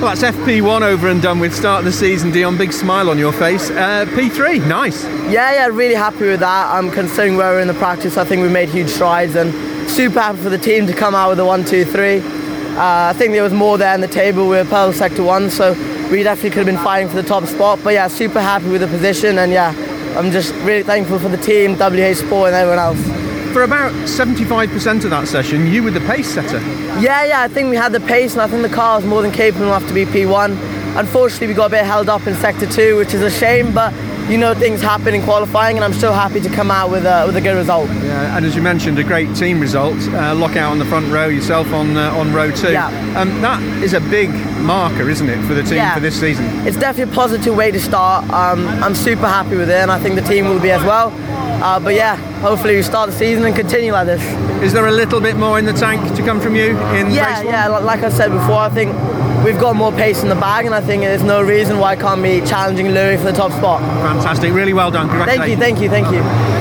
Well, that's FP1 over and done with. Start of the season, Dion. Big smile on your face. Uh, P3, nice. Yeah, yeah, really happy with that. I'm considering where we're in the practice. I think we made huge strides and super happy for the team to come out with a one, two, three. Uh, I think there was more there in the table. We were purple sector 1, so we definitely could have been fighting for the top spot. But yeah, super happy with the position and yeah, I'm just really thankful for the team, WH Sport and everyone else. For about 75% of that session, you were the pace setter. Yeah, yeah, I think we had the pace and I think the car was more than capable enough to be P1. Unfortunately, we got a bit held up in Sector 2, which is a shame, but you know things happen in qualifying and I'm still happy to come out with a, with a good result. Yeah, and as you mentioned, a great team result. Uh, lockout on the front row, yourself on uh, on row two. Yeah. Um, that is a big marker, isn't it, for the team Yeah. for this season? It's definitely a positive way to start. Um, I'm super happy with it and I think the team will be as well. Uh, but yeah, hopefully we start the season and continue like this. Is there a little bit more in the tank to come from you in Yeah, yeah, like I said before, I think we've got more pace in the bag and I think there's no reason why I can't be challenging Louis for the top spot. Fantastic, really well done. Thank you, thank you, thank you.